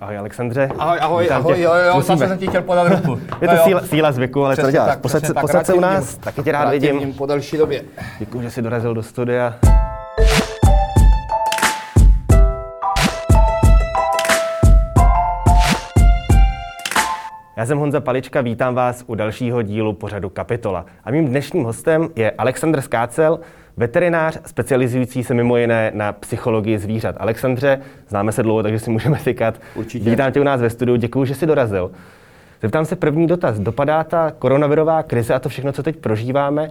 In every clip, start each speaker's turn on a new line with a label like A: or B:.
A: Ahoj Alexandře.
B: Ahoj, ahoj, ahoj, jo, jo, Musíme. zase jsem ti chtěl podat ruku.
A: Je to no, síla, síla zvyku, ale co děláš? Posaď se, posaď se u nás, taky tě rád rád vidím. vidím.
B: po delší době.
A: Děkuji, že jsi dorazil do studia. Já jsem Honza Palička, vítám vás u dalšího dílu pořadu Kapitola. A mým dnešním hostem je Aleksandr Skácel, veterinář specializující se mimo jiné na psychologii zvířat. Alexandře, známe se dlouho, takže si můžeme tykat.
B: Určitě.
A: Vítám tě u nás ve studiu, děkuji, že jsi dorazil. Zeptám se první dotaz. Dopadá ta koronavirová krize a to všechno, co teď prožíváme,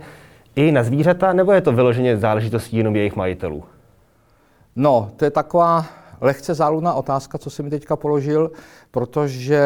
A: i na zvířata, nebo je to vyloženě záležitostí jenom jejich majitelů?
B: No, to je taková lehce záludná otázka, co jsem mi teďka položil protože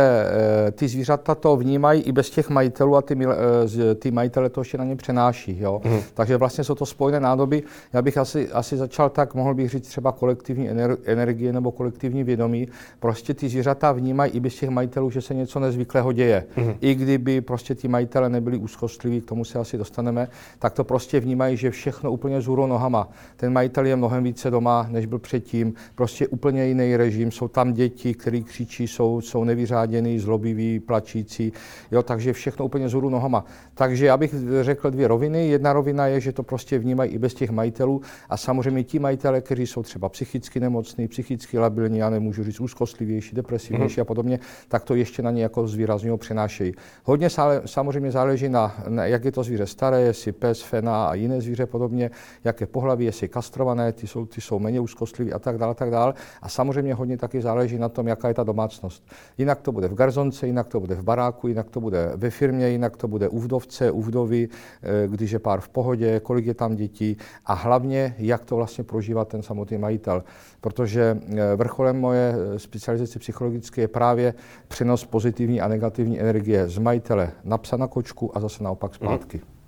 B: eh, ty zvířata to vnímají i bez těch majitelů a ty, eh, ty majitele to ještě na ně přenáší. Jo? Mm. Takže vlastně jsou to spojené nádoby. Já bych asi, asi začal tak, mohl bych říct třeba kolektivní energie nebo kolektivní vědomí. Prostě ty zvířata vnímají i bez těch majitelů, že se něco nezvyklého děje. Mm. I kdyby prostě ty majitele nebyli úzkostliví, k tomu se asi dostaneme, tak to prostě vnímají, že všechno úplně zůrou nohama. Ten majitel je mnohem více doma, než byl předtím. Prostě úplně jiný režim. Jsou tam děti, které křičí, jsou jsou, nevyřáděný, zlobiví, plačící, jo, takže všechno úplně zhůru nohama. Takže já bych řekl dvě roviny. Jedna rovina je, že to prostě vnímají i bez těch majitelů a samozřejmě ti majitele, kteří jsou třeba psychicky nemocní, psychicky labilní, já nemůžu říct úzkostlivější, depresivnější mm. a podobně, tak to ještě na ně jako zvýrazně přenášejí. Hodně sále, samozřejmě záleží na, na, jak je to zvíře staré, jestli pes, fena a jiné zvíře podobně, jaké pohlaví, jestli kastrované, ty jsou, ty jsou méně úzkostliví a tak dále, tak dále. A samozřejmě hodně taky záleží na tom, jaká je ta domácnost. Jinak to bude v garzonce, jinak to bude v baráku, jinak to bude ve firmě, jinak to bude u vdovce, u vdovy, eh, když je pár v pohodě, kolik je tam dětí a hlavně, jak to vlastně prožívá ten samotný majitel. Protože eh, vrcholem moje eh, specializace psychologické je právě přenos pozitivní a negativní energie z majitele na psa na kočku a zase naopak zpátky. Mm.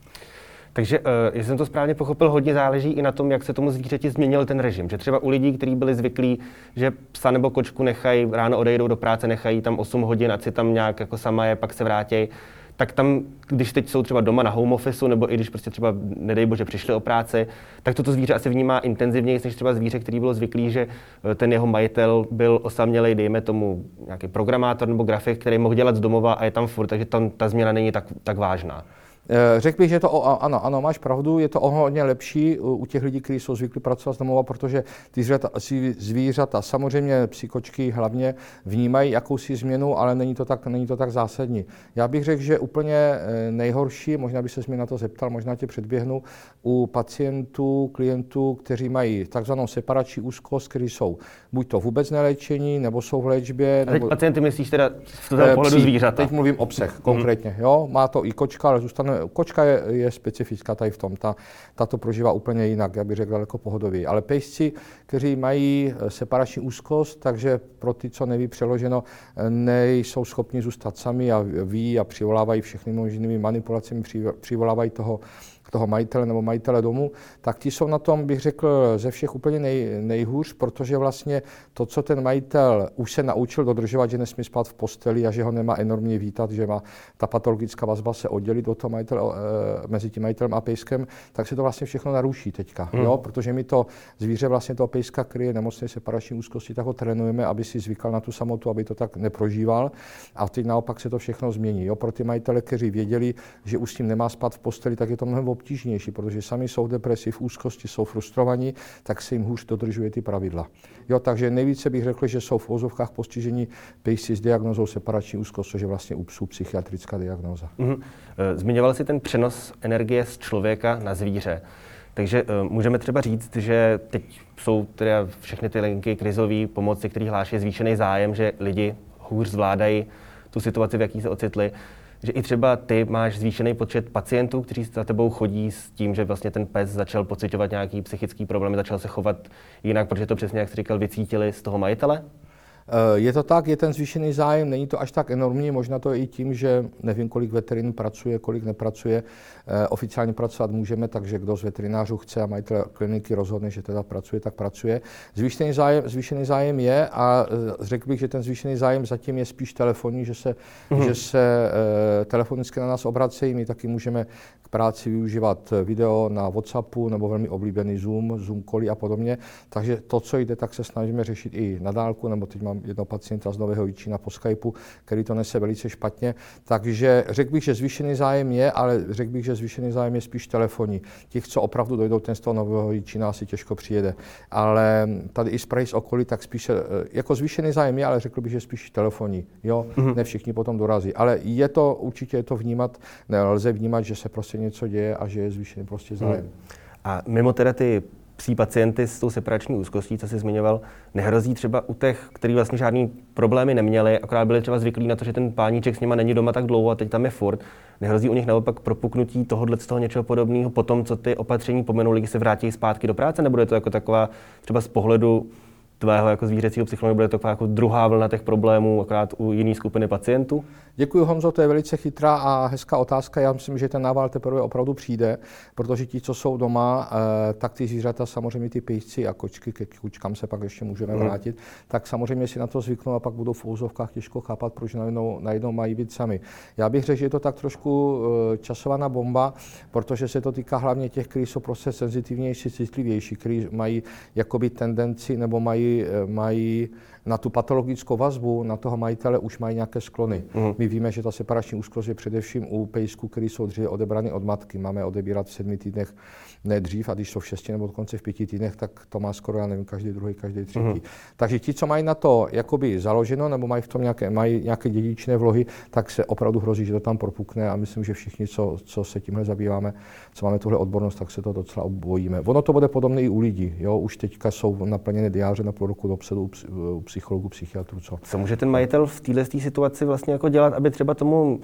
A: Takže, uh, jestli jsem to správně pochopil, hodně záleží i na tom, jak se tomu zvířeti změnil ten režim. Že třeba u lidí, kteří byli zvyklí, že psa nebo kočku nechají, ráno odejdou do práce, nechají tam 8 hodin, ať si tam nějak jako sama je, pak se vrátí, tak tam, když teď jsou třeba doma na home office, nebo i když prostě třeba, nedej bože, přišli o práci, tak toto zvíře asi vnímá intenzivněji než třeba zvíře, který bylo zvyklý, že eh, ten jeho majitel byl osamělej, dejme tomu, nějaký programátor nebo grafik, který mohl dělat z domova a je tam furt, takže tam ta změna není tak, tak vážná.
B: Eh, řekl bych, že to o, ano, ano, máš pravdu, je to o hodně lepší u těch lidí, kteří jsou zvyklí pracovat z domova, protože ty zvířata, zvířata samozřejmě psykočky hlavně vnímají jakousi změnu, ale není to, tak, není to tak zásadní. Já bych řekl, že úplně eh, nejhorší, možná by se mě na to zeptal, možná tě předběhnu, u pacientů, klientů, kteří mají takzvanou separační úzkost, kteří jsou buď to vůbec neléčení, nebo jsou v léčbě.
A: A teď
B: nebo,
A: pacienty myslíš teda z toho eh, pohledu zvířata?
B: Teď mluvím o psech konkrétně. Jo? Má to i kočka, ale zůstane kočka je, je specifická tady v tom, ta, ta to prožívá úplně jinak, já bych řekl daleko pohodověji. Ale pejsci, kteří mají eh, separační úzkost, takže pro ty, co neví přeloženo, eh, nejsou schopni zůstat sami a ví a přivolávají všechny možnými manipulacemi, přivolávají toho toho majitele nebo majitele domu, tak ti jsou na tom, bych řekl, ze všech úplně nej, nejhůř, protože vlastně to, co ten majitel už se naučil dodržovat, že nesmí spát v posteli a že ho nemá enormně vítat, že má ta patologická vazba se oddělit od toho majitele, e, mezi tím majitelem a pejskem, tak se to vlastně všechno naruší teďka, hmm. jo? protože my to zvíře vlastně toho pejska kryje nemocné separační úzkosti, tak ho trénujeme, aby si zvykal na tu samotu, aby to tak neprožíval a teď naopak se to všechno změní. Jo? Pro ty majitele, kteří věděli, že už s tím nemá spát v posteli, tak je to mnohem obtížnější, protože sami jsou v depresi, v úzkosti, jsou frustrovaní, tak se jim hůř dodržuje ty pravidla. Jo, takže nejvíce bych řekl, že jsou v ozovkách postižení pejsi s diagnozou separační úzkost, což je vlastně u psů psychiatrická diagnoza. Mm-hmm.
A: Zmiňoval jsi ten přenos energie z člověka na zvíře. Takže uh, můžeme třeba říct, že teď jsou teda všechny ty linky krizové pomoci, které hláší zvýšený zájem, že lidi hůř zvládají tu situaci, v jaký se ocitli že i třeba ty máš zvýšený počet pacientů, kteří za tebou chodí s tím, že vlastně ten pes začal pocitovat nějaký psychický problém, začal se chovat jinak, protože to přesně, jak jsi říkal, vycítili z toho majitele?
B: Eh, je to tak, je ten zvýšený zájem, není to až tak enormní, možná to je i tím, že nevím, kolik veterin pracuje, kolik nepracuje. Eh, oficiálně pracovat můžeme, takže kdo z veterinářů chce a majitel kliniky rozhodne, že teda pracuje, tak pracuje. Zvýšený zájem, zvýšený zájem je a eh, řekl bych, že ten zvýšený zájem zatím je spíš telefonní, že se, mm-hmm. že se telefonicky na nás obracejí. My taky můžeme k práci využívat video na WhatsAppu nebo velmi oblíbený Zoom, Zoom koly a podobně. Takže to, co jde, tak se snažíme řešit i na dálku, nebo teď mám jednoho pacienta z Nového Jičína po Skypeu, který to nese velice špatně. Takže řekl bych, že zvýšený zájem je, ale řekl bych, že zvýšený zájem je spíš telefonní. Těch, co opravdu dojdou ten z toho Nového Jičína, asi těžko přijede. Ale tady i z Prahy z okolí, tak spíš eh, jako zvýšený zájem je, ale řekl bych, že spíš telefonní. Jo, mm-hmm. ne všichni potom dorazí. Ale je to, určitě je to vnímat, ne, lze vnímat, že se prostě něco děje a že je zvýšený prostě zájem. Mm.
A: A mimo teda ty psí pacienty s tou separační úzkostí, co jsi zmiňoval, nehrozí třeba u těch, kteří vlastně žádný problémy neměli, akorát byli třeba zvyklí na to, že ten páníček s nima není doma tak dlouho a teď tam je furt. Nehrozí u nich naopak propuknutí tohohle z toho něčeho podobného po tom, co ty opatření pomenuli, když se vrátí zpátky do práce, nebo je to jako taková třeba z pohledu tvého jako zvířecího psychologa bude to taková jako druhá vlna těch problémů, akorát u jiné skupiny pacientů?
B: Děkuji Honzo, to je velice chytrá a hezká otázka. Já myslím, že ten nával teprve opravdu přijde, protože ti, co jsou doma, eh, tak ty zvířata, samozřejmě ty pejsci a kočky, ke kučkám se pak ještě můžeme hmm. vrátit, tak samozřejmě si na to zvyknou a pak budou v úzovkách těžko chápat, proč najednou, najednou mají být sami. Já bych řekl, že je to tak trošku eh, časovaná bomba, protože se to týká hlavně těch, kteří jsou prostě senzitivnější, citlivější, kteří mají jakoby tendenci nebo mají, eh, mají na tu patologickou vazbu, na toho majitele už mají nějaké sklony. Mm. My víme, že ta separační úzkost je především u pejsků, které jsou dříve odebrany od matky. Máme odebírat v sedmi týdnech ne dřív, a když jsou v šesti nebo dokonce v pěti týdnech, tak to má skoro, já nevím, každý druhý, každý třetí. Mm. Takže ti, co mají na to jakoby založeno, nebo mají v tom nějaké, mají nějaké dědičné vlohy, tak se opravdu hrozí, že to tam propukne a myslím, že všichni, co, co se tímhle zabýváme, co máme tuhle odbornost, tak se to docela obojíme. Ono to bude podobné i u lidí. Jo? Už teďka jsou naplněné diáře na půl roku dopředu u psychologů, psychiatrů. Co,
A: co může ten majitel v této situaci vlastně jako dělat, aby třeba tomu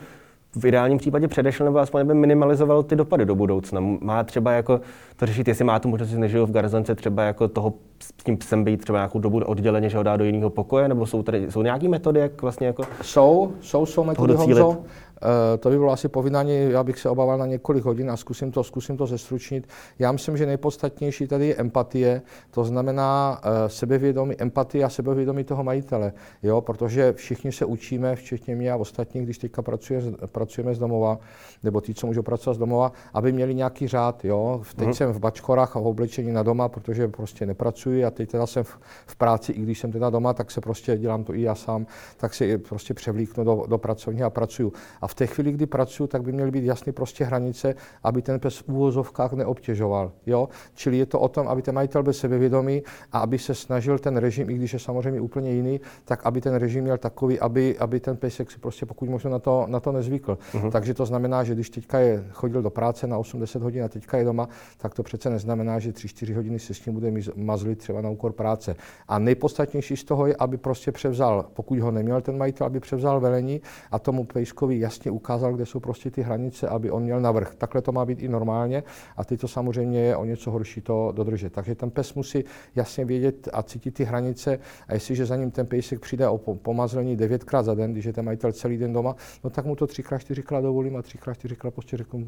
A: v ideálním případě předešel nebo aspoň by minimalizoval ty dopady do budoucna. Má třeba jako to řešit, jestli má tu možnost, že nežiju v garzonce, třeba jako toho s tím psem být třeba nějakou dobu odděleně, že ho dá do jiného pokoje, nebo jsou tady jsou nějaké metody, jak vlastně jako
B: Jsou, jsou, jsou metody, Honzo. Eh, to by bylo asi povídání, já bych se obával na několik hodin a zkusím to, zkusím to zestručnit. Já myslím, že nejpodstatnější tady je empatie, to znamená eh, sebevědomí, empatie a sebevědomí toho majitele, jo, protože všichni se učíme, včetně mě a ostatních, když teďka pracuje, pracujeme z domova, nebo ty, co můžou pracovat z domova, aby měli nějaký řád. Jo. Teď mm. jsem v bačkorách a v oblečení na doma, protože prostě nepracuji a teď teda jsem v, v práci, i když jsem teda doma, tak se prostě dělám to i já sám, tak se prostě převlíknu do, do pracovní a pracuju. A v té chvíli, kdy pracuju, tak by měly být jasné prostě hranice, aby ten pes v úvozovkách neobtěžoval. Jo? Čili je to o tom, aby ten majitel byl sebevědomý a aby se snažil ten režim, i když je samozřejmě úplně jiný, tak aby ten režim měl takový, aby, aby ten pesek si prostě pokud možno na to, na to nezvykl. Uh-huh. Takže to znamená, že když teďka je chodil do práce na 80 hodin a teďka je doma, tak to přece neznamená, že 3-4 hodiny se s ním bude mazlit třeba na úkor práce. A nejpodstatnější z toho je, aby prostě převzal, pokud ho neměl ten majitel, aby převzal velení a tomu pejskovi jasně ukázal, kde jsou prostě ty hranice, aby on měl navrh. Takhle to má být i normálně a teď to samozřejmě je o něco horší to dodržet. Takže ten pes musí jasně vědět a cítit ty hranice a jestliže za ním ten pejsek přijde o pomazlení devětkrát za den, když je ten majitel celý den doma, no tak mu to třikrát, čtyřikrát dovolím a třikrát, čtyřikrát prostě řeknu,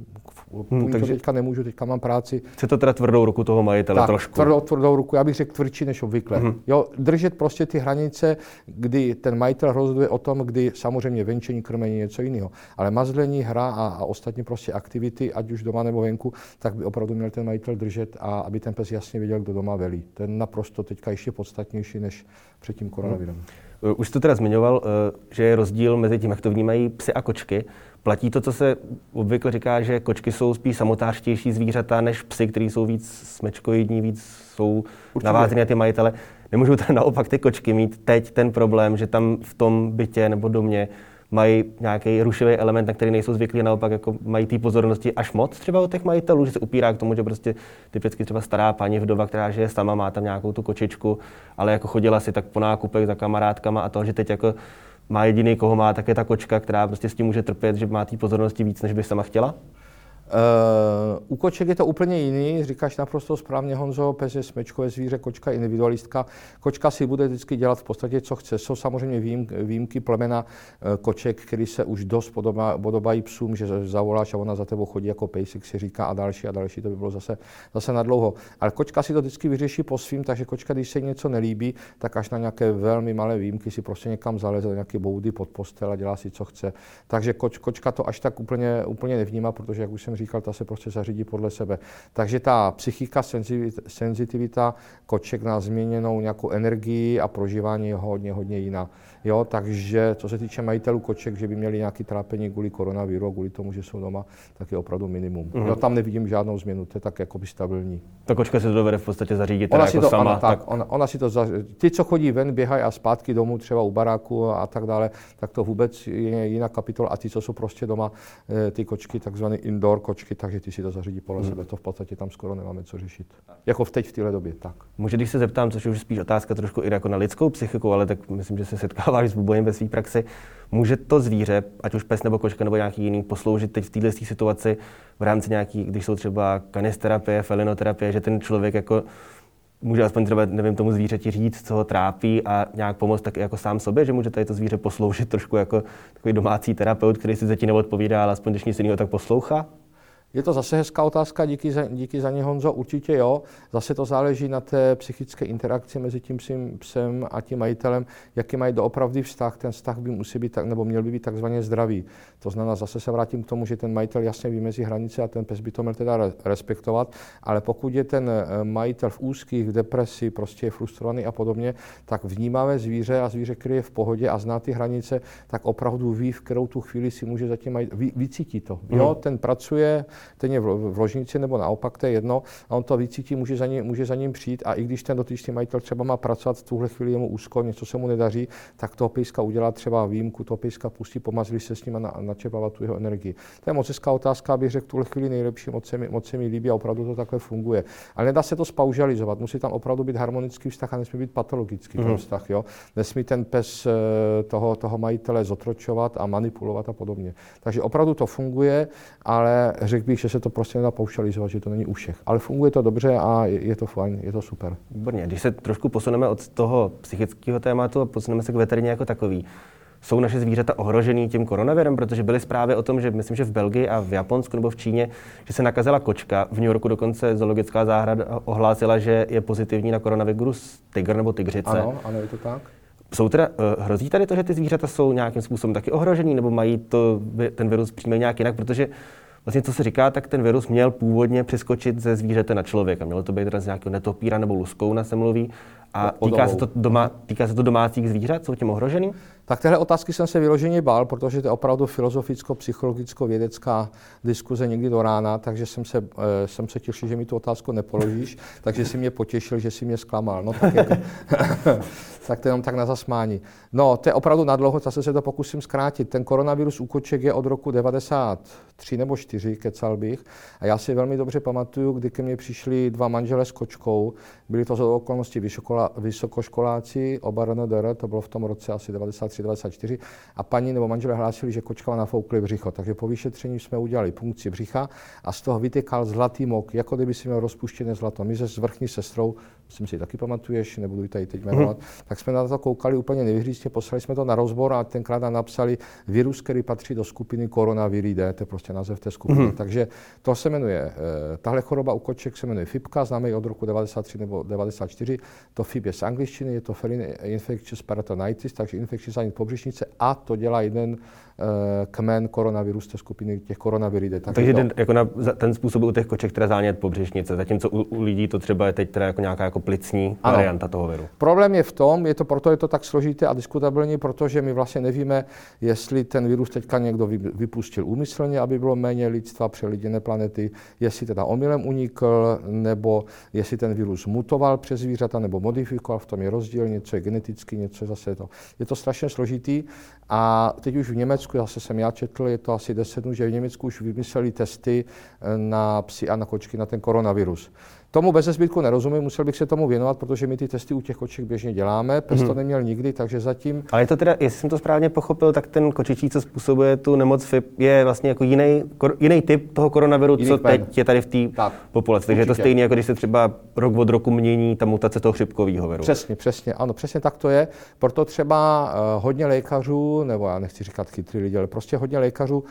B: hmm, takže teďka nemůžu, teďka mám práci.
A: Chce to teda tvrdou ruku toho majitele
B: tak,
A: trošku?
B: Tvrdou, tvrdou ruku, já bych řekl tvrdší než obvykle. Hmm. Jo, držet prostě ty hranice, kdy ten majitel rozhoduje o tom, kdy samozřejmě venčení, krmení něco jiného. Ale mazlení, hra a, a ostatní prostě aktivity, ať už doma nebo venku, tak by opravdu měl ten majitel držet a aby ten pes jasně věděl, kdo doma velí. To je naprosto teďka ještě podstatnější než před tím koronavirem.
A: Hmm. Už jste teda zmiňoval, eh, že je rozdíl mezi tím, jak to vnímají psy a kočky. Platí to, co se obvykle říká, že kočky jsou spíš samotářtější zvířata než psy, kteří jsou víc smečkoidní, víc jsou navázané na ty majitele. Nemůžou teda naopak ty kočky mít teď ten problém, že tam v tom bytě nebo domě mají nějaký rušivý element, na který nejsou zvyklí, naopak jako mají té pozornosti až moc třeba od těch majitelů, že se upírá k tomu, že prostě typicky třeba stará paní vdova, která žije sama, má tam nějakou tu kočičku, ale jako chodila si tak po nákupech za kamarádkama a to, že teď jako má jediný, koho má, tak je ta kočka, která prostě s tím může trpět, že má té pozornosti víc, než by sama chtěla?
B: Uh, u koček je to úplně jiný, říkáš naprosto správně, Honzo, pes je smečkové zvíře, kočka individualistka. Kočka si bude vždycky dělat v podstatě, co chce. Jsou samozřejmě výjimky, výjimky plemena uh, koček, který se už dost podobá, podobají psům, že zavoláš a ona za tebou chodí jako pejsik, si říká a další a další, to by bylo zase, zase na dlouho. Ale kočka si to vždycky vyřeší po svým, takže kočka, když se něco nelíbí, tak až na nějaké velmi malé výjimky si prostě někam zaleze do nějaké boudy pod postel a dělá si, co chce. Takže koč, kočka to až tak úplně, úplně nevnímá, protože, jak už jsem říkal, ta se prostě zařídí podle sebe. Takže ta psychika, senzitivita koček na změněnou nějakou energii a prožívání je hodně, hodně jiná. Jo, takže co se týče majitelů koček, že by měli nějaký trápení kvůli koronaviru a kvůli tomu, že jsou doma, tak je opravdu minimum. Mm-hmm. Jo, tam nevidím žádnou změnu, to je tak jako by stabilní.
A: Ta kočka se to dovede v podstatě zařídit ona jako
B: to,
A: sama.
B: Ona, tak, ona, ona si to zařídí. Ti, co chodí ven, běhají a zpátky domů, třeba u baráku a tak dále, tak to vůbec je jiná kapitola. A ti, co jsou prostě doma, eh, ty kočky, takzvané indoor kočky, takže ty si to zařídí podle mm. sebe. To v podstatě tam skoro nemáme co řešit. Jako v teď v téhle době, tak.
A: Může, když se zeptám, což je už spíš otázka trošku i jako na lidskou psychiku, ale tak myslím, že se setkáváš s bubojem ve své praxi. Může to zvíře, ať už pes nebo kočka nebo nějaký jiný, posloužit teď v této situaci v rámci nějaký, když jsou třeba kanisterapie, felinoterapie, že ten člověk jako může aspoň třeba, nevím, tomu zvířeti říct, co ho trápí a nějak pomoct tak jako sám sobě, že může tady to zvíře posloužit trošku jako takový domácí terapeut, který si za ti neodpovídá, ale aspoň když nic jiného tak poslouchá?
B: Je to zase hezká otázka, díky za, díky za ně Honzo, určitě jo. Zase to záleží na té psychické interakci mezi tím psem, psem a tím majitelem, jaký mají doopravdy vztah. Ten vztah by musí být, nebo měl by být takzvaně zdravý. To znamená, zase se vrátím k tomu, že ten majitel jasně vymezí hranice a ten pes by to měl teda respektovat, ale pokud je ten eh, majitel v úzkých, v depresi, prostě je frustrovaný a podobně, tak vnímavé zvíře a zvíře, které je v pohodě a zná ty hranice, tak opravdu ví, v kterou tu chvíli si může zatím majitel, ví, vycítí to. Jo, mm. ten pracuje, ten je v ložnici nebo naopak, to je jedno, a on to vycítí, může za, ním, může za ním přijít a i když ten dotyčný majitel třeba má pracovat v tuhle chvíli jemu úzko, něco se mu nedaří, tak toho pejska udělá třeba výjimku, toho pejska pustí, pomazlí se s ním a načepávat tu jeho energii. To je moc hezká otázka, abych řekl, tuhle chvíli nejlepší, moc se, mi, moc se mi líbí a opravdu to takhle funguje. Ale nedá se to spaužalizovat, musí tam opravdu být harmonický vztah a nesmí být patologický mm. vztah. Jo? Nesmí ten pes eh, toho, toho majitele zotročovat a manipulovat a podobně. Takže opravdu to funguje, ale řekl bych, že se to prostě nedá paušalizovat, že to není u všech. Ale funguje to dobře a je to fajn, je to super.
A: Výborně. Když se trošku posuneme od toho psychického tématu a posuneme se k veterině jako takový, jsou naše zvířata ohrožený tím koronavirem, protože byly zprávy o tom, že myslím, že v Belgii a v Japonsku nebo v Číně, že se nakazila kočka. V New Yorku dokonce zoologická zahrada ohlásila, že je pozitivní na koronavirus tygr nebo tygřice.
B: Ano, ano, je to tak.
A: Jsou teda, uh, hrozí tady to, že ty zvířata jsou nějakým způsobem taky ohrožený, nebo mají to, ten virus přímo nějak jinak, protože vlastně co se říká, tak ten virus měl původně přeskočit ze zvířete na člověka. Mělo to být teda z nějakého netopíra nebo luskouna se mluví. A týká se, to doma, týká se to domácích zvířat? Jsou tím ohrožený?
B: Tak téhle otázky jsem se vyloženě bál, protože to je opravdu filozoficko-psychologicko-vědecká diskuze někdy do rána, takže jsem se, eh, jsem se těšil, že mi tu otázku nepoložíš, takže si mě potěšil, že si mě zklamal. No, tak, je to, tak to jenom tak na zasmání. No, to je opravdu nadlouho, zase se to pokusím zkrátit. Ten koronavirus u koček je od roku 93 nebo 4, kecal bych. A já si velmi dobře pamatuju, kdy ke mně přišli dva manžele s kočkou. Byli to z okolností vysokoškoláci, oba RNDR, to bylo v tom roce asi 93 24 a paní nebo manželé hlásili, že kočka má nafoukli břicho. Takže po vyšetření jsme udělali punkci břicha a z toho vytykal zlatý mok, jako kdyby si měl rozpuštěné zlato. My se s vrchní sestrou, myslím si, taky pamatuješ, nebudu ji tady teď jmenovat, mm. tak jsme na to koukali úplně nevyhřízně, poslali jsme to na rozbor a tenkrát nám napsali virus, který patří do skupiny koronaviridae, to je prostě název té skupiny. Mm. Takže to se jmenuje, eh, tahle choroba u koček se jmenuje FIPka, známe ji od roku 93 nebo 94. To Je z angličtiny, je to Feline Infectious Peritonitis, takže infekční zánět pobřišnice a to dělá jeden Eh, kmen koronavirus té skupiny těch koronaviridae.
A: Tak Takže to... jako na, ten způsob u těch koček teda zánět pobřišnice, zatímco u, u lidí to třeba je teď teda jako nějaká jako plicní ano. varianta toho viru.
B: Problém je v tom, je to proto je to tak složité a diskutabilní, protože my vlastně nevíme, jestli ten virus teďka někdo vypustil úmyslně, aby bylo méně lidstva přeliděné planety, jestli teda omylem unikl, nebo jestli ten virus mutoval přes zvířata, nebo modifikoval, v tom je rozdíl, něco je geneticky, něco je zase to. Je to strašně složitý a teď už v Německu, zase jsem já četl, je to asi 10 dnů, že v Německu už vymysleli testy eh, na psy a na kočky na ten koronavirus. Tomu bez zbytku nerozumím, musel bych se tomu věnovat, protože my ty testy u těch koček běžně děláme, pes to neměl nikdy, takže zatím...
A: Ale je to teda, jestli jsem to správně pochopil, tak ten kočičí, co způsobuje tu nemoc FIP, je vlastně jako jiný, kor, jiný typ toho koronaviru, jiný co pen. teď je tady v té populaci. Takže určitě. je to stejné, jako když se třeba rok od roku mění ta mutace toho chřipkového viru.
B: Přesně, přesně, ano, přesně tak to je. Proto třeba uh, hodně lékařů, nebo já nechci říkat chytrý lidi, ale prostě hodně lékařů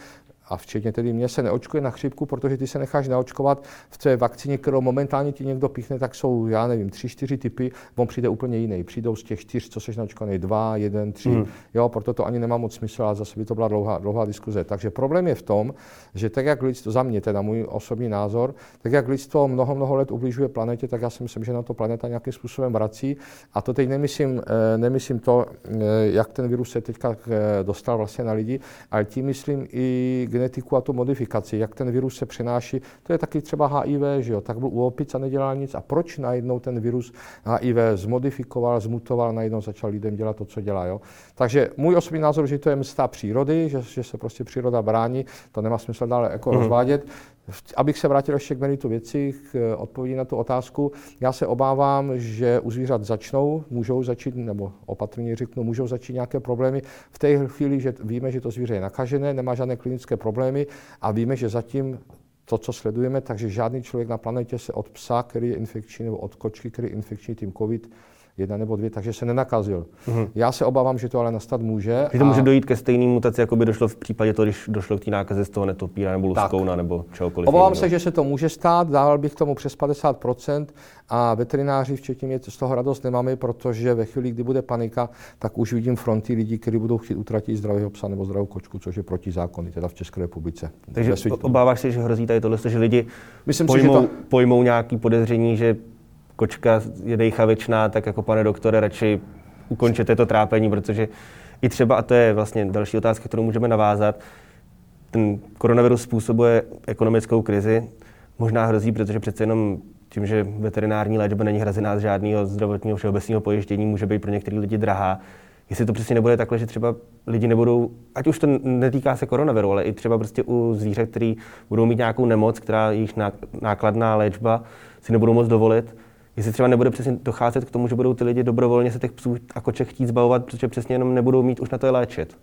B: a včetně tedy mě se neočkuje na chřipku, protože ty se necháš naočkovat v té vakcíně, kterou momentálně ti někdo píchne, tak jsou, já nevím, tři, čtyři typy, on přijde úplně jiný. Přijdou z těch čtyř, co jsi naočkovaný, dva, jeden, tři. Hmm. Jo, proto to ani nemá moc smysl, ale zase by to byla dlouhá, dlouhá diskuze. Takže problém je v tom, že tak jak lidstvo, za mě teda můj osobní názor, tak jak lidstvo mnoho, mnoho let ubližuje planetě, tak já si myslím, že na to planeta nějakým způsobem vrací. A to teď nemyslím, eh, nemyslím to, eh, jak ten virus se teďka eh, dostal vlastně na lidi, ale tím myslím i genetiku a tu modifikaci, jak ten virus se přenáší. To je taky třeba HIV, že jo? tak byl u opic a nedělal nic. A proč najednou ten virus HIV zmodifikoval, zmutoval, najednou začal lidem dělat to, co dělá. Jo? Takže můj osobní názor, že to je msta přírody, že, že se prostě příroda brání, to nemá smysl dále jako mm-hmm. rozvádět. Abych se vrátil ještě k meritu věci, k eh, odpovědi na tu otázku, já se obávám, že u zvířat začnou, můžou začít, nebo opatrně řeknu, můžou začít nějaké problémy. V té chvíli, že víme, že to zvíře je nakažené, nemá žádné klinické problémy a víme, že zatím to, co sledujeme, takže žádný člověk na planetě se od psa, který je infekční, nebo od kočky, který je infekční tím COVID, jedna nebo dvě, takže se nenakazil. Mm-hmm. Já se obávám, že to ale nastat může.
A: Že to a... může dojít ke stejné mutaci, jako by došlo v případě to, když došlo k té nákaze z toho netopíra nebo luskouna nebo čehokoliv.
B: Obávám jiného. se, že se to může stát, dával bych tomu přes 50% a veterináři, včetně mě, z toho radost nemáme, protože ve chvíli, kdy bude panika, tak už vidím fronty lidí, kteří budou chtít utratit zdravého psa nebo zdravou kočku, což je proti zákony, teda v České republice.
A: Takže obáváš se, že hrozí tady tohle, že lidi Myslím pojmou, si, že to... pojmou nějaký podezření, že kočka je dejchavečná, tak jako pane doktore, radši ukončete to trápení, protože i třeba, a to je vlastně další otázka, kterou můžeme navázat, ten koronavirus způsobuje ekonomickou krizi, možná hrozí, protože přece jenom tím, že veterinární léčba není hrazená z žádného zdravotního všeobecného pojištění, může být pro některé lidi drahá. Jestli to přesně nebude takhle, že třeba lidi nebudou, ať už to netýká se koronaviru, ale i třeba prostě u zvířat, který budou mít nějakou nemoc, která jejich nákladná léčba si nebudou moc dovolit, jestli třeba nebude přesně docházet k tomu, že budou ty lidi dobrovolně se těch psů a koček chtít zbavovat, protože přesně jenom nebudou mít už na to je léčit.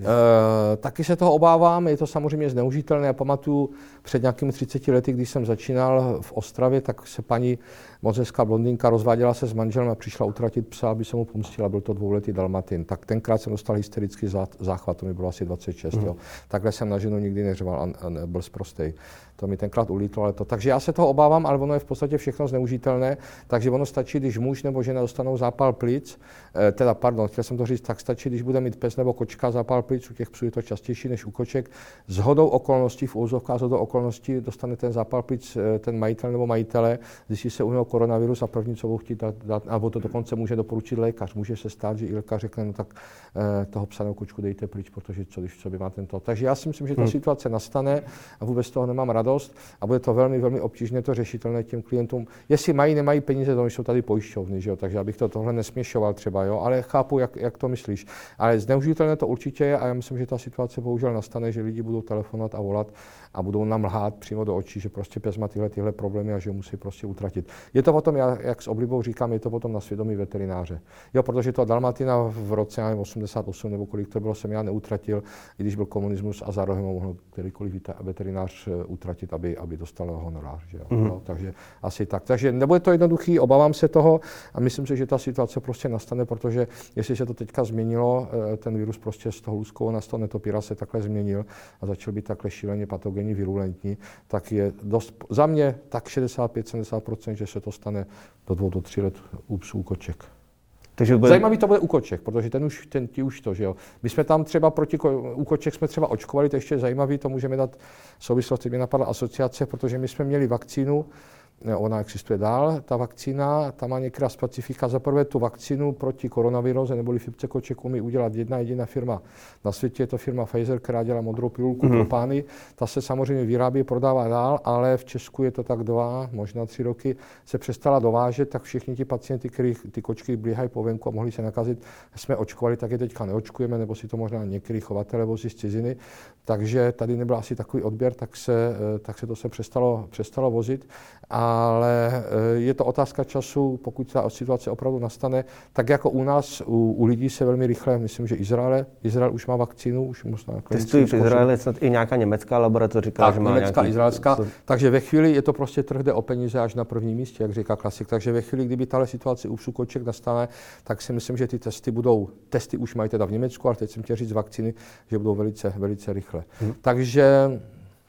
B: E, taky se toho obávám, je to samozřejmě zneužitelné. Já pamatuju před nějakými 30 lety, když jsem začínal v Ostravě, tak se paní moc hezká blondýnka rozváděla se s manželem a přišla utratit psa, aby se mu pomstila. Byl to dvouletý dalmatin. Tak tenkrát jsem dostal hysterický záchvat, to mi bylo asi 26. Mm. Jo. Takhle jsem na ženu nikdy neřval a, a byl zprostej. To mi tenkrát ulítlo, ale to. Takže já se toho obávám, ale ono je v podstatě všechno zneužitelné, takže ono stačí, když muž nebo žena dostanou zápal plic, eh, teda pardon, chtěl jsem to říct, tak stačí, když bude mít pes nebo kočka zápal plic, u těch psů je to častější než u koček. S hodou okolností, v úzovkách s hodou okolností dostane ten zápal plic eh, ten majitel nebo majitele, zjistí se u něho koronavirus a první, co budou chtít dát, dát a to dokonce může doporučit lékař. Může se stát, že i lékař řekne, no tak eh, toho psa nebo kočku dejte pryč, protože co když co by má tento. Takže já si myslím, že ta hmm. situace nastane a vůbec toho nemám radost a bude to velmi, velmi obtížně to řešitelné těm klientům. Jestli mají, nemají peníze, to jsou tady pojišťovny, že jo? takže abych to tohle nesměšoval třeba, jo? ale chápu, jak, jak to myslíš. Ale zneužitelné to určitě je a já myslím, že ta situace bohužel nastane, že lidi budou telefonovat a volat a budou nám lhát přímo do očí, že prostě pes má tyhle, tyhle problémy a že musí prostě utratit. Je to potom, já, jak s oblibou říkám, je to potom na svědomí veterináře. Jo, protože to Dalmatina v roce 88 nebo kolik to bylo, jsem já neutratil, i když byl komunismus a zároveň mohl kterýkoliv veterinář eh, utratit, aby, aby dostal honorář. Že jo? Mm-hmm. No, takže asi tak. Takže nebude to jednoduchý, obávám se toho a myslím si, že ta situace prostě nastane, protože jestli se to teďka změnilo, eh, ten virus prostě z toho luskou na toho netopíra se takhle změnil a začal být takhle šíleně patogenní, virulentní, tak je dost, za mě tak 65-70%, že se to stane do dvou, do tří let u psů koček. Takže bude... Zajímavý to bude u koček, protože ten už, ten, ti už to, že jo. My jsme tam třeba proti, u koček jsme třeba očkovali, to ještě zajímavý, to můžeme dát souvislosti, mě napadla asociace, protože my jsme měli vakcínu, ona existuje dál, ta vakcína, ta má některá specifika. Za prvé tu vakcínu proti koronaviroze neboli chřipce koček umí udělat jedna jediná firma na světě, je to firma Pfizer, která dělá modrou pilulku mm-hmm. pro pány. Ta se samozřejmě vyrábí, prodává dál, ale v Česku je to tak dva, možná tři roky, se přestala dovážet, tak všichni ti pacienti, kterých ty kočky blíhají po venku a mohli se nakazit, jsme očkovali, tak je teďka neočkujeme, nebo si to možná některý chovatele vozí z ciziny. Takže tady nebyl asi takový odběr, tak se, tak se to se přestalo, přestalo vozit. A ale eh, je to otázka času, pokud ta situace opravdu nastane, tak jako u nás, u, u lidí se velmi rychle, myslím, že Izrael, Izrael už má vakcínu, už možná
A: Testují v Izraeli snad i nějaká německá laboratoř říká,
B: tak,
A: že má
B: německá,
A: nějaký...
B: izraelská, takže ve chvíli je to prostě trh jde o peníze až na prvním místě, jak říká klasik. Takže ve chvíli, kdyby tahle situace u psukoček nastane, tak si myslím, že ty testy budou, testy už mají teda v Německu, ale teď jsem chtěl říct vakcíny, že budou velice, velice rychle. Hmm. Takže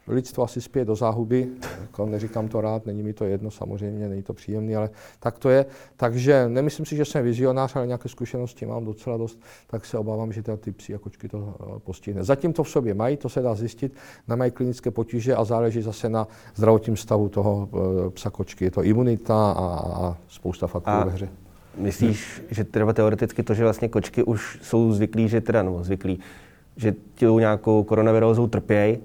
B: lidstvo asi spěje do záhuby, jako neříkám to rád, není mi to jedno samozřejmě, není to příjemný, ale tak to je. Takže nemyslím si, že jsem vizionář, ale nějaké zkušenosti mám docela dost, tak se obávám, že ty psy a kočky to eh, postihne. Zatím to v sobě mají, to se dá zjistit, nemají klinické potíže a záleží zase na zdravotním stavu toho eh, psa kočky. Je to imunita a, a spousta faktorů ve hře.
A: Myslíš, že třeba teoreticky to, že vlastně kočky už jsou zvyklí, že teda, no zvyklí, že tou nějakou koronavirózou trpějí,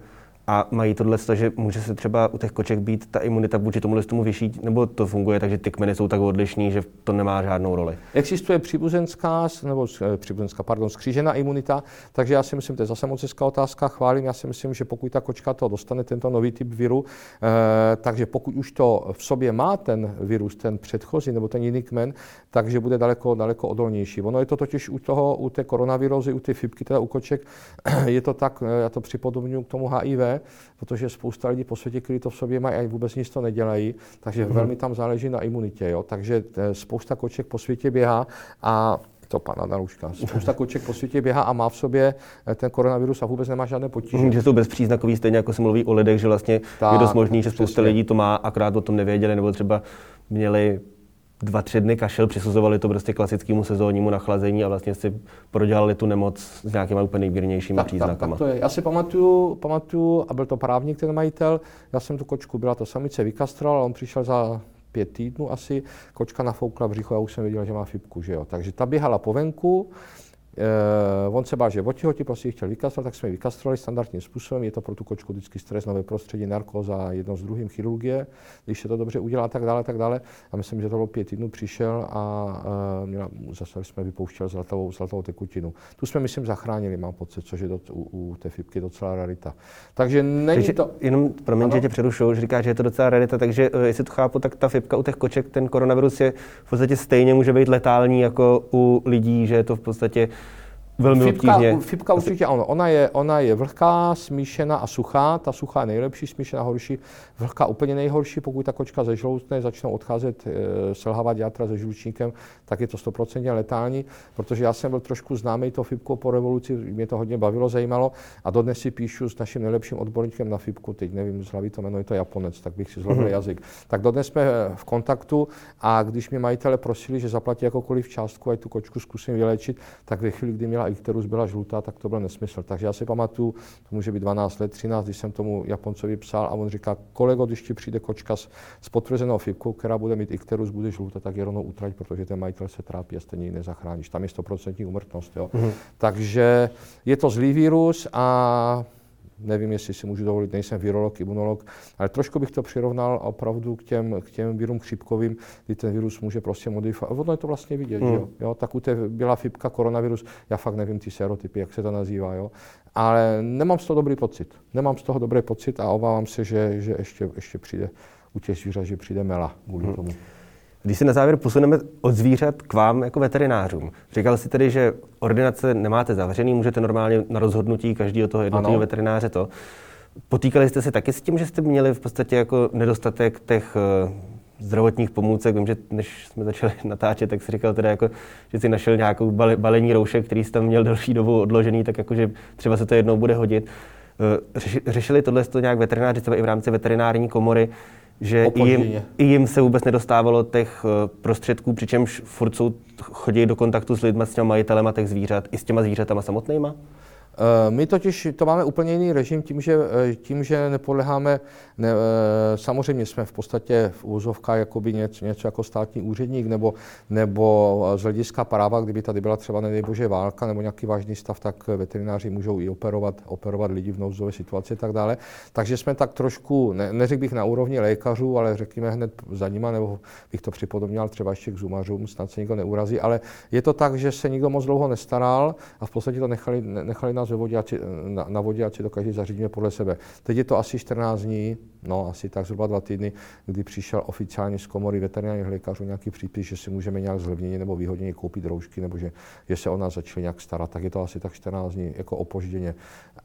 A: a mají tohle, že může se třeba u těch koček být ta imunita vůči tomu tomu vyšší, nebo to funguje tak, že ty kmeny jsou tak odlišní, že to nemá žádnou roli?
B: Existuje příbuzenská, nebo eh, příbuzenská, pardon, skřížená imunita, takže já si myslím, to je zase moc hezká otázka, chválím, já si myslím, že pokud ta kočka to dostane, tento nový typ viru, eh, takže pokud už to v sobě má ten virus, ten předchozí nebo ten jiný kmen, takže bude daleko, daleko odolnější. Ono je to totiž u toho, u té koronavirózy, u té fibky, teda u koček, je to tak, eh, já to připodobňuji k tomu HIV, protože spousta lidí po světě, kteří to v sobě mají a vůbec nic to nedělají, takže mm. velmi tam záleží na imunitě. Jo? Takže eh, spousta koček po světě běhá a to pana Daluška. Spousta koček po světě běhá a má v sobě eh, ten koronavirus a vůbec nemá žádné potíže.
A: Že jsou bezpříznakový, stejně jako se mluví o lidech, že vlastně tak, je dost možný, že spousta přesně. lidí to má, akorát o tom nevěděli, nebo třeba měli dva, tři dny kašel, přisuzovali to prostě klasickému sezónnímu nachlazení a vlastně si prodělali tu nemoc s nějakými úplně nejmírnějšími tak, příznakama.
B: Tak, tak to je. Já si pamatuju, pamatuju, a byl to právník ten majitel, já jsem tu kočku, byla to samice, vykastroval, on přišel za pět týdnů asi, kočka nafoukla břicho a už jsem viděl, že má fibku, že jo. Takže ta běhala po venku, Uh, on se bál, že otihotí, prostě chtěl vykastrovat, tak jsme ji vykastrovali standardním způsobem. Je to pro tu kočku vždycky stres, nové prostředí, narkóza, jedno s druhým chirurgie, když se to dobře udělá, tak dále, tak dále. A myslím, že to bylo pět týdnů, přišel a uh, měla, zase jsme vypouštěli zlatovou, zlatovou tekutinu. Tu jsme, myslím, zachránili, mám pocit, což je do, u, u, té fibky docela rarita. Takže není takže to...
A: Jenom, promiň, ano? že tě přerušu, že říká, že je to docela rarita, takže uh, jestli to chápu, tak ta fibka u těch koček, ten koronavirus je v podstatě stejně může být letální jako u lidí, že je to v podstatě velmi
B: Fipka,
A: obtížně.
B: Fipka určitě ano. Ona je, ona je vlhká, smíšená a suchá. Ta suchá je nejlepší, smíšená horší. Vlhká úplně nejhorší, pokud ta kočka ze žloutné začnou odcházet, e, selhávat játra se žlučníkem, tak je to 100% letální, protože já jsem byl trošku známý to Fipkou po revoluci, mě to hodně bavilo, zajímalo a dodnes si píšu s naším nejlepším odborníkem na Fipku, teď nevím z hlavy to jméno, je to Japonec, tak bych si zlobil mm-hmm. jazyk. Tak dodnes jsme v kontaktu a když mě majitele prosili, že zaplatí jakoukoliv částku, a tu kočku zkusím vylečit, tak ve chvíli, kdy měla Ikterus byla žlutá, tak to byl nesmysl. Takže já si pamatuju, to může být 12 let, 13, když jsem tomu Japoncovi psal a on říká, kolego, když ti přijde kočka s, s potvrzenou fibkou, která bude mít Ikterus, bude žlutá, tak je rovnou utrať, protože ten majitel se trápí a stejně ji nezachráníš. Tam je 100% umrtnost. Jo? Mm-hmm. Takže je to zlý vírus a nevím, jestli si můžu dovolit, nejsem virolog, imunolog, ale trošku bych to přirovnal opravdu k těm, k těm virům chřipkovým, kdy ten virus může prostě modifikovat. Ono je to vlastně vidět, mm. jo? jo? Tak u té byla fibka, koronavirus, já fakt nevím ty serotypy, jak se to nazývá, jo? ale nemám z toho dobrý pocit. Nemám z toho dobrý pocit a obávám se, že, že ještě, ještě přijde u těch zvířat, že přijde mela kvůli mm. tomu.
A: Když se na závěr posuneme od zvířat k vám jako veterinářům. Říkal jsi tedy, že ordinace nemáte zavřený, můžete normálně na rozhodnutí každého toho jednotlivého veterináře to. Potýkali jste se taky s tím, že jste měli v podstatě jako nedostatek těch uh, zdravotních pomůcek. Vím, že než jsme začali natáčet, tak si říkal teda jako, že si našel nějakou balení roušek, který jsi tam měl delší dobu odložený, tak jako, že třeba se to jednou bude hodit. Uh, řešili tohle to nějak veterináři, třeba i v rámci veterinární komory, že i jim, i jim se vůbec nedostávalo těch eh, prostředků, přičemž furt jsou, chodí do kontaktu s lidmi, s těma majitelema těch zvířat, i s těma zvířatama samotnýma?
B: Eh, my totiž to máme úplně jiný režim tím, že, eh, tím, že nepodleháme, ne, eh, samozřejmě jsme v podstatě v úzovkách jakoby něco, něco jako státní úředník nebo, nebo z hlediska práva, kdyby tady byla třeba nedejbože válka nebo nějaký vážný stav, tak veterináři můžou i operovat, operovat lidi v nouzové situaci a tak dále. Takže jsme tak trošku, ne, neřekl bych na úrovni lékařů, ale řekněme hned za nima, nebo bych to připodobněl třeba ještě k zumařům, snad se nikdo neurazí, ale je to tak, že se nikdo moc dlouho nestaral a v podstatě to nechali, nechali na nás ve vodě, ať si, na, na vodě, ať si to každý zařídíme podle sebe. Teď je to asi 14 dní, no asi tak zhruba dva týdny, kdy přišel oficiálně z komory veterinárních lékařů nějaký přípis, že si můžeme nějak zlevněně nebo výhodněji koupit roušky, nebo že, že se o nás začali nějak starat, tak je to asi tak 14 dní jako opožděně.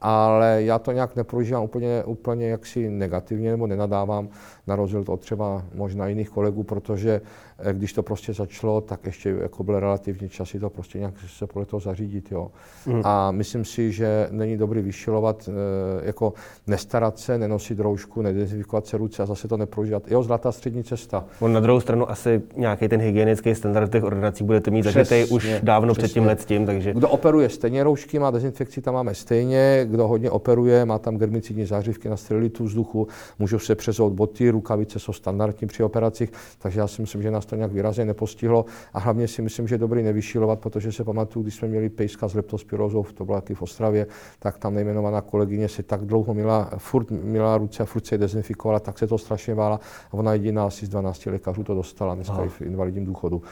B: Ale já to nějak neprožívám úplně, úplně jaksi negativně nebo nenadávám, na rozdíl od třeba možná jiných kolegů, protože eh, když to prostě začalo, tak ještě jako byl relativně čas to prostě nějak se podle toho zařídit. Jo. Mm. A myslím si, že není dobrý vyšilovat, eh, jako nestarat se, nenosit roušku, nedezinfikovat se ruce a zase to neprožívat. Jo, zlatá střední cesta.
A: On na druhou stranu asi nějaký ten hygienický standard těch ordinacích budete mít zažitý už dávno přesně. před tím let tím, takže...
B: Kdo operuje stejně roušky, má dezinfekci, tam máme stejně. Kdo hodně operuje, má tam germicidní zářivky na sterilitu vzduchu, můžou se přezout boty, rukavice jsou standardní při operacích, takže já si myslím, že nás to nějak výrazně nepostihlo a hlavně si myslím, že je dobrý nevyšilovat, protože se pamatuju, když jsme měli pejska s leptospirozou, to bylo taky v Ostravě, tak tam nejmenovaná kolegyně si tak dlouho měla, furt měla ruce a furt se dezinfikovala, tak se to strašně bála. A ona jediná asi z 12 lékařů to dostala, dneska i v invalidním důchodu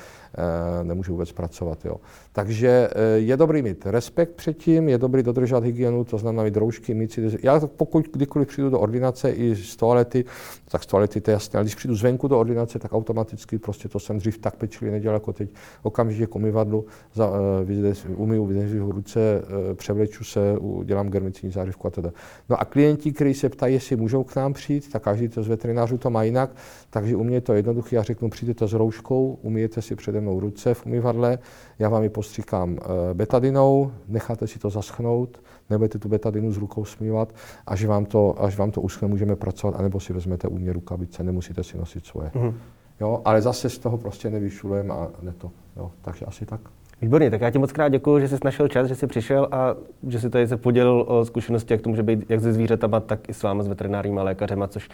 B: nemůže vůbec pracovat. Jo. Takže e, je dobrý mít respekt předtím, je dobrý dodržovat hygienu, to znamená mít roušky, mít si Já pokud kdykoliv přijdu do ordinace i z toalety, tak z toalety to je jasné, ale když přijdu zvenku do ordinace, tak automaticky prostě to jsem dřív tak pečlivě nedělal jako teď. Okamžitě k umyvadlu, za, uh, umyju, vydeřím ruce, uh, převleču se, dělám germicidní zářivku a teda. No a klienti, kteří se ptají, jestli můžou k nám přijít, tak každý to z veterinářů to má jinak, takže u mě je to jednoduché. Já řeknu, přijdete s rouškou, umíjete si přede mnou ruce v umyvadle, já vám ji postříkám uh, betadinou, necháte si to zaschnout, nebudete tu betadinu s rukou smívat, až vám to, až vám to uschne, můžeme pracovat, anebo si vezmete u mě rukavice, nemusíte si nosit svoje. Mm-hmm. Jo, ale zase z toho prostě nevyšulujeme a ne to. Jo, takže asi tak.
A: Výborně, tak já ti moc krát děkuji, že jsi našel čas, že jsi přišel a že si tady se podělil o zkušenosti, jak to může být jak se zvířatama, tak i s vámi, s veterinárníma lékařema, což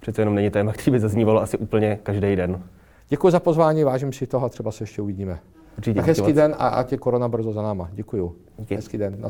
A: přece jenom není téma, který by zaznívalo asi úplně každý den.
B: Děkuji za pozvání, vážím si toho a třeba se ještě uvidíme. Určitě. Tak hezký den a ať je korona brzo za náma. Děkuji. Díky. Hezký den, na